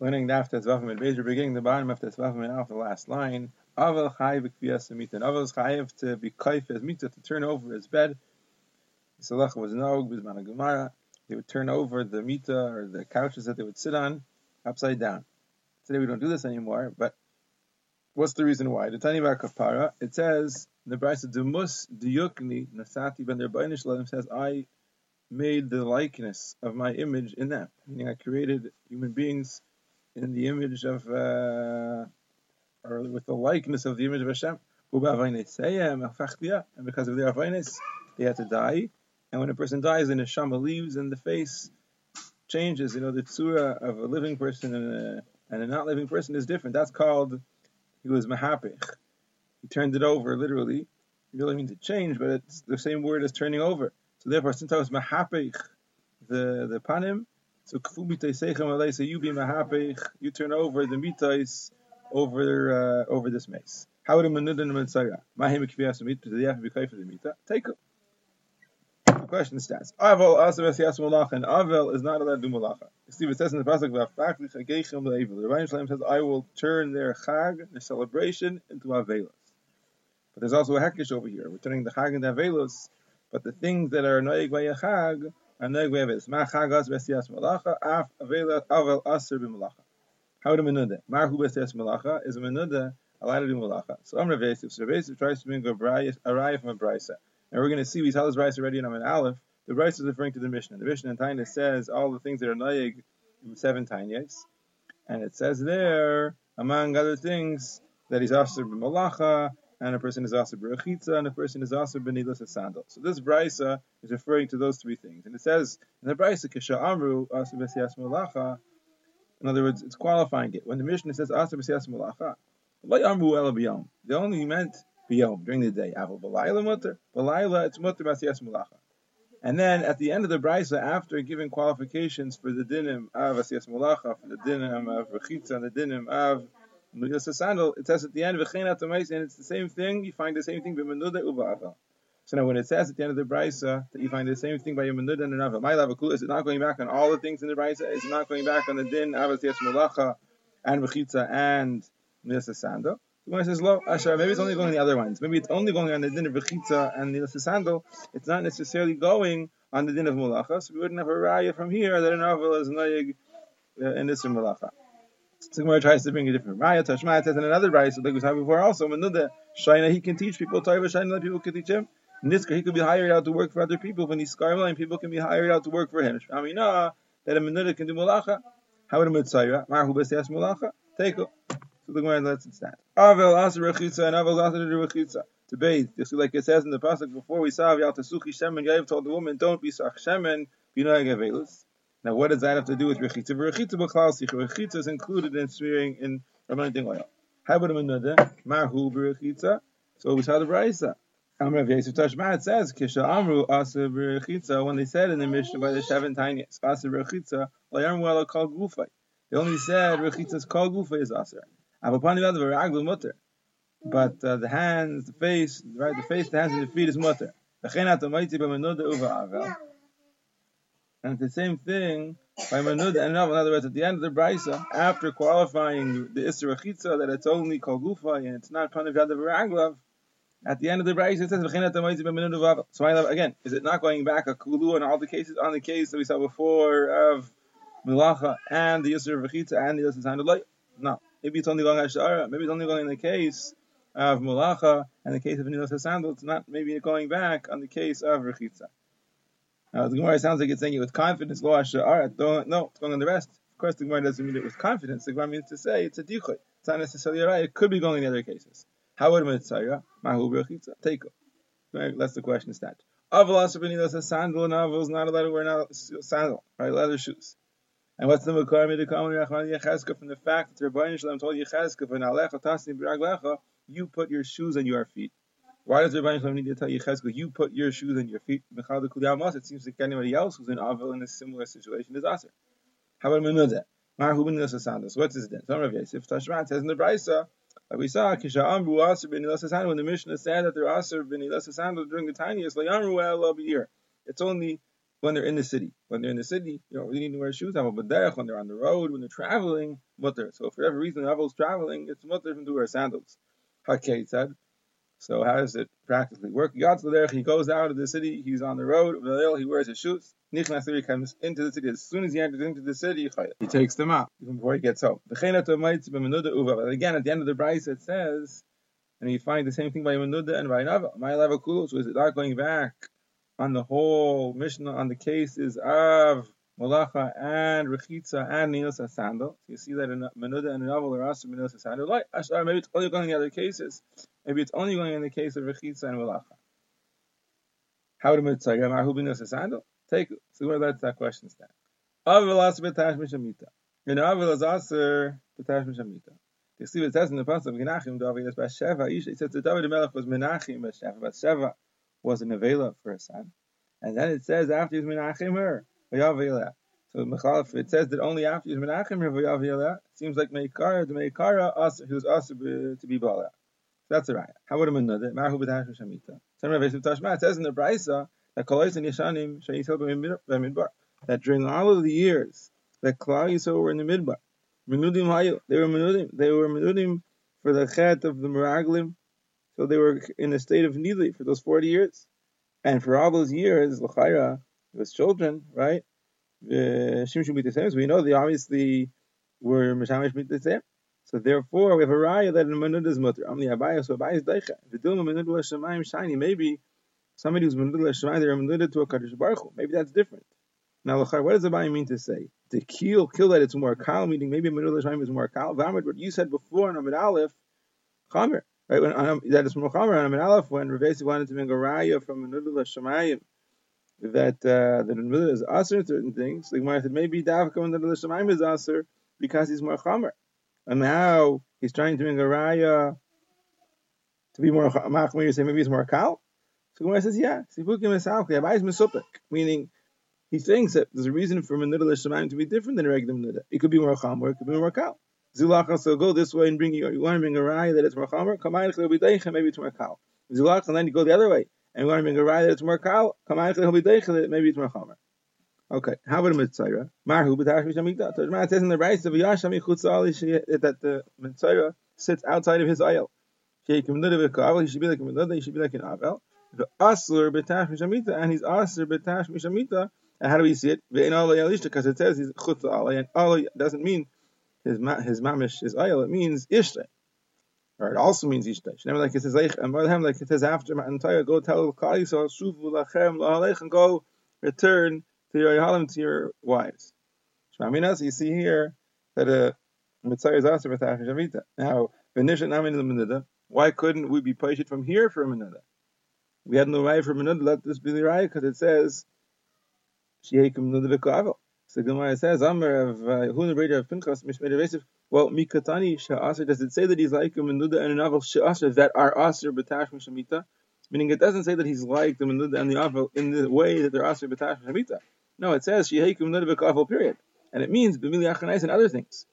learning the after Tzvafim and Bezer, beginning the bottom of Tzvafim and off the last line. Avel chayiv b'kviyas mita. Avel chayiv to be kaif as mita to turn over his bed. Salach was nog b'zman Gemara. They would turn over the mita or the couches that they would sit on upside down. Today we don't do this anymore, but what's the reason why? The Tani Kapara, it says the Brisa Demus Diyukni Nasati Ben Derbainish says I made the likeness of my image in them. Meaning I created human beings in the image of, uh, or with the likeness of the image of Hashem. And because of their avainis, they had to die. And when a person dies, the neshama leaves, and the face changes. You know, the tzura of a living person and a, and a not living person is different. That's called, he was mahapich. He turned it over, literally. He really means to change, but it's the same word as turning over. So therefore, was mahapich, the, the panim, so kfu mitay you turn over the mitais over uh, over this mace. How would a menuda and mitzayah? Mahim kfiyas mita, to be for the mita? Take. The question stands. Avel v'siyas malacha, and Avel is not allowed to do malacha. Steve, says in the pasuk v'afakli chagechem le'evil. The Rebbeinu Shalom says, I will turn their chag, their celebration, into avelos. But there's also a hekish over here. We're turning the chag into avelos, but the things that are noig by a chag are noig by avelos. Ma chagas v'siyas malacha, af avelos, avel aser b'malacha. How do menuda? Marhu v'siyas malacha is a menuda allowed to do malacha. So I'm Rav So Rav tries to bring a raya from a brisa. And we're going to see, we saw this Brisa already in Amin Aleph. The Brisa is referring to the Mishnah. The Mishnah in Taina says all the things that are in seven Tainas. And it says there, among other things, that he's also b'malacha, and a person is also b'rechitza, and a person is also b'nilas sandal. So this brisa is referring to those three things. And it says in the brisa, kisha amru b'siyas malacha. In other words, it's qualifying it. When the Mishnah says b'siyas malacha, they only meant biyom during the day. Aval b'layla mutter, b'layla it's mutter b'asiyas mulacha. And then at the end of the brisa, after giving qualifications for the dinim of asiyas mulacha, for the dinim of rechitza, and the dinim of Sandal, it says at the end, and it's the same thing, you find the same thing by Menuda uva So now when it says at the end of the Brisa that you find the same thing by your Menuda and Aval, my Lavakul, is it not going back on all the things in the Brisa? Is it not going back on the din, Avasiyas Mulacha, and Rechitza, and Sandal? The Gemara says, "Lo, Asher, maybe it's only going on the other ones. Maybe it's only going on the din of Bechitza and the Sandal. It's not necessarily going on the din of Mulacha. So we wouldn't have a raya from here that an novel is Nayig uh, in this Mulacha. So tries to bring a different raya. Tashma says in another raya, so like we said before also, Menuda, Shaina, he can teach people, Torah Shaina, people can teach him. Niska, he could be hired out to work for other people. When he's Skarma, people can be hired out to work for him. Shmamina, that a Menuda can do Mulacha. How would a Mitzayra? Marhu Besias Mulacha? Take. So the Gemara lets it stand. Avel asa rechitza and avel asa rechitza. To bathe. Just like it says in the pasuk before we saw Yal Tasuchi Shemen, Yav told the woman, don't be sach Shemen, be no. Now what does that have to do with rechitza? Rechitza b'chlal sich. Rechitza is included in smearing in anointing oil. About another? Marhu b'rechitza. So we saw the brayza. Amr of Yosef Tashma, it says, Kisha Amru Asa B'Rechitza, when they said in the Mishnah by the Seven Tanyas, Asa B'Rechitza, Layarm Wela Kal Gufay. They only said Rechitza's Kal Gufay is Asa. But uh, the hands, the face, right, the face, the hands, and the feet is mutter. And the same thing by Manud and Rav. in other words, at the end of the Brisa, after qualifying the Isra Chitza, that it's only called Gufa and it's not Panav Yadav at the end of the Brisa it says So again, is it not going back a Kulu in all the cases on the case that we saw before of Milacha and the Yisra Vachitza and the Yisra Sandalai? No. Maybe it's only going Hashara. Maybe it's only going in the case of Mulacha and the case of Nilas Sandal. It's not maybe going back on the case of Rechitza. Now the Gemara sounds like it's saying it with confidence. Lo Hashara. No, it's going on the rest. Of course, the Gemara doesn't mean it with confidence. The Gemara means to say it's a dichoy. It's not necessarily right. It could be going in the other cases. How would Mitzayra? Mahu Rechitza. Take it. That's the question stat. Aval also Nilas Sandal and Aval is not allowed to wear sandal, right? Leather shoes. And what's the Makar Midakam Rachman Yecheska from the fact that Rabbi Shalom told B'Raglecha, you put your shoes on your feet. Why does Rabbi Shalom need to tell Yecheska, you put your shoes on your feet? It seems like anybody else who's in Avil in a similar situation is Aser. How about Nilasasandas. What's his din? Some Rav Yosef Tashmat says in the Brisa, like we saw, Kisha Amru Aser bin when the Mishnah said that they're Aser bin during the tiniest, like Amru El It's only when they're in the city. When they're in the city, you don't really need to wear shoes. But when they're on the road, when they're traveling, mutter. So for every reason the Avel's traveling, it's mutter to wear sandals. Hakei said. So how does it practically work? He goes out of the city, he's on the road, he wears his shoes. Nichnas comes into the city. As soon as he enters into the city, he takes them out even before he gets home. Again, at the end of the Brisa it says, and you find the same thing by Menuda and by Nava. My is it not going back on the whole Mishnah on the cases of Malacha and Rechitza and Nilsa sandal. So you see that in Menuda and Nava there are also Nilsa sandal. Like maybe it's only going in the other cases. Maybe it's only going in the case of Rechitza and Malacha. How would Mitzvah Mahu Nilsa sandal? Take so where that's that question stand. Avil aser betash mishamita. In avil is aser betash mishamita. You see what it says in the pasuk Menachem David is Bathsheba. It says that David Melech was Menachem Bathsheba. Bathsheba was an Avela for a son, and then it says after he's Menachem her Vayavela. So Mechalef, it says that only after he's Menachem her. It seems like Meikara the Meikara he was also to be Bala. That's the right. How would a that? Mahu b'tash mishamita. It says in the Brisa that Kolos and Yeshanim Shayisel b'midbar. That during all of the years that Klal Yisrael were in the Midbar, Menudim Hayu, they were Menudim, they were Menudim for the Chet of the Meraglim, so they were in a state of Nili for those 40 years. And for all those years, L'chaira, was children, right? Eh, B'Tesem, we know they obviously were Mishamish B'Tesem. So therefore, we have a raya that in Menud is mutter. Amli Abaya, so Abaya is Deicha. V'dilma Menud L'Shamayim Shiny, maybe somebody who's Menud L'Shamayim, they're Menud to a Kaddish Baruch Hu. Maybe that's different. Now, what does Abaya mean to say? To kill, kill that it's more kal, meaning maybe Menud L'Shamayim is more kal. V'amid, what you said before in Amid Aleph, Chamer. Right, when um, that is from Chamer and Amid Aleph, when Ravesi wanted to make a raya from Menud L'Shamayim, that uh, that Menud is aser certain things. The Gemara said maybe Davka Menud L'Shamayim is aser because he's more Chamer. And now he's trying to make a raya to be more machmir. You say maybe he's more kal. So Gemara says, yeah, sifukim esalchi. Abai is mesupik, meaning he thinks that there's a reason for menuda l'shamayim to be different than a regular menuda. It could be more chamor, it could be more kal. Zulach so go this way and bring you. You want to bring a raya that it's more chamor. Be deicha, maybe it's more kal. Zulach and then you go the other way and you want to bring a raya that it's more kal. Be deicha, maybe it's more chamor. Okay, how about a mitzvah? Marhu b'tash mishamikta. Tajma says in the rice of Yashami chutzali that the mitzvah sits outside of his aisle. He should be like a mitzvah. He should be like an avel. The asur b'tash mishamita, and he's b'tash mishamita. And how do we see it? Because it says he's chutzali, and ali doesn't mean his his mamish his aisle. It means ishtay. Or it also means ishtay. Never like it says and like it says after Matan go tell Kali so shuvu lachem la'alech and go return to your Yahalim, to your wives. Shmaminas, you see here that a mitzvah is also for Shavita. Now, why couldn't we be patient from here for a minuta? We had no right for a minuta, let this be the right, because it says, Shehekim minuta v'ko'avel. So Gemara says, Amr of uh, Hun Reder of Pinchas, Mishmei Devesiv, well, Mikatani Sha'asr, does it say that he's like a minuta and a novel Sha'asr that are Asr b'tash mishamita? Meaning it doesn't say that he's like the minuta and the avel in the way that they're Asr b'tash mishamita. No, it says Sheheikum Nudabik period. And it means Bimili Achanais and other things.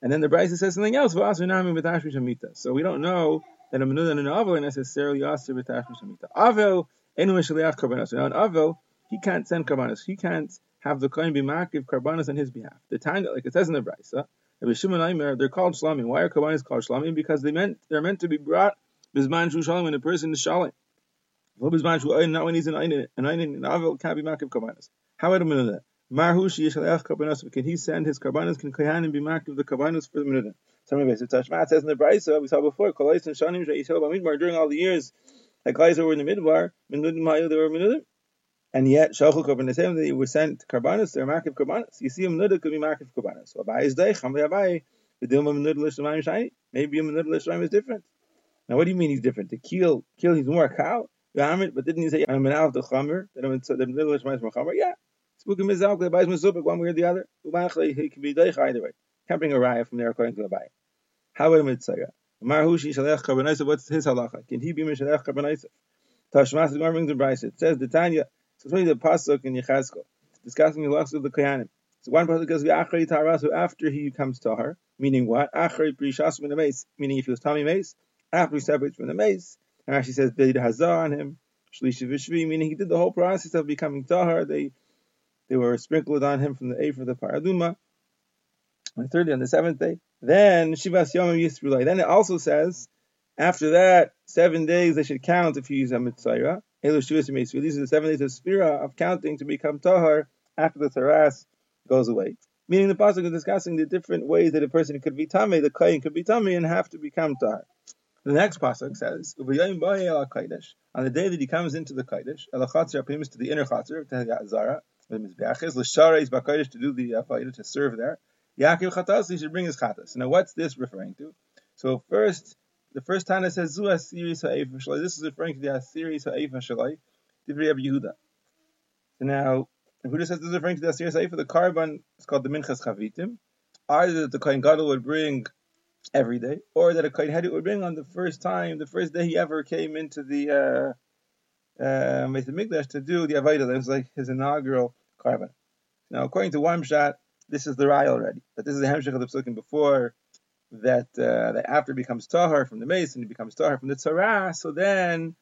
And then the Brisa says something else, So we don't know that a Menuda and an Avel are necessarily Yasir B'Tashmi Shamita. Avel, Enu Mishaliach Karbanos. Now an Avel, he can't send Karbanos. He can't have the Kohen be Makiv Karbanos on his behalf. The time, like it says in the Brisa, they're called Shlamim. Why are Karbanos called Shlamim? Because they meant, they're meant to be brought Bizman Shu Shalim when a person is Shalim. Not when he's an Einin, an Einin, an Avel can't be Makiv Karbanos. How about a minute? Marhu sheyishalech karbanos. Can he send his karbanos? Can kohanim be marked with the karbanos for the minute? Somebody basic Tashmat says in the Brisa we saw before kolais and shanim sheyishal b'midbar during all the years that guys were in the midbar minudim hayu they were minudim. And yet, Shalchu Karbanis, they were sent Karbanis, they're marked with Karbanis. You see, a Menuda could be marked with Karbanis. So, Abai is Deich, Hamli Abai, the Dilma Menuda Lishmaim Shiny. Maybe a Menuda Lishmaim is different. Now, what do you mean he's different? To kill, kill, he's more cow. But didn't he say, I'm an out the Chamer, that I'm the Lishmaim is more Chamer? Yeah. Spukim mizalk lebayis mizupik one way or the other. Umachle he can be deich either way. Can't bring a raya from there according to the bay. How about mitzvah? Marhushi shalech karbanaisav. What's his halacha? Can he be mishalech karbanaisav? Tashmas Gemara brings the brayse. It says the Tanya. So it's only the pasuk in Yechazkel discussing the halachas of the kohanim. So one pasuk goes v'achrei tarasu after he comes to her, meaning what? Achrei prishas from the mace, meaning if he was tummy mace, after he separates from the mace. And actually says bid hazar on him. Shlishi v'shvi, meaning he did the whole process of becoming tahar. They they were sprinkled on him from the eighth of the paraduma. On the third day, on the seventh day, then Shivas Yomim Yisrulai. Then it also says, after that, seven days they should count if you use a mitzvah. These are the seven days of spira of counting to become tahar after the taras goes away. Meaning the pasuk is discussing the different ways that a person could be tummy, the kain could be tummy and have to become tahar. The next pasuk says, on the day that he comes into the kaidish, to the inner Zara, the mizbeaches, l'shareis b'kaidish to do the avodah to serve there. Yaakov chatas, he should bring his chatas. Now, what's this referring to? So first, the first time it says zu asiris shalai. This is referring to the asiris ha'efa shalai, divrei Rabbi Yehuda. So now, Yehuda says this is referring to the asiris ha'efa. The carbon is called the minchas chavitim. Either that the kohen gadol would bring every day, or that a kohen hedit would bring on the first time, the first day he ever came into the uh, uh, Mikdash to do the avodah. That was like his inaugural carbon. Now, according to one shot, this is the Rai already, but this is the Hemshech of the Psukim before that uh, that after becomes tahar from the mace and he becomes tahar from the tzara, so then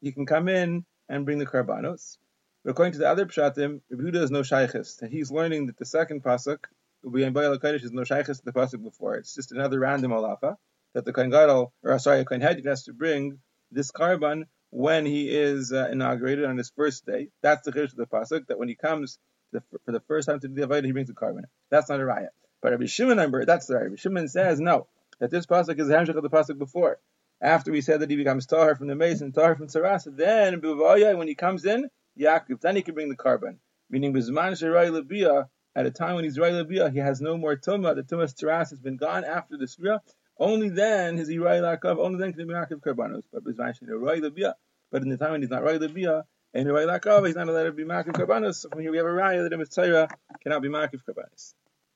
he can come in and bring the karbanos. But according to the other pshatim, Rabbi Huda is no shaykhis. And he's learning that the second pasuk, Ubi Bayal Kodesh, is no shaykhis to the pasuk before. It's just another random alafa that the kohen gadol, or sorry, kohen hedid has to bring this carbon when he is uh, inaugurated on his first day. That's the chiddush of the pasuk that when he comes the, for the first time to do the avodah, he brings the carbon. That's not a raya. But Rabbi Shimon, number that's the Rabbi Shimon says no, that this pasuk is the hamshach of the pasuk before. After we said that he becomes tahar from the mason, tahar from sarasa, then when he comes in, Yaakov, then he can bring the carbon. Meaning bizman sherai lebia, at a time when he's rai lebia, he has no more tumah. The tumah taras has been gone after the spira. Only then is he rai lakav. Only then can he bring yaakov karbanos. But bizman sherai lebia. But in the time when he's not rai lebia, uh, and rai lakav, he's not allowed to be makiv karbanos. So from here we have a raya that a mitzvah cannot be makiv karbanos.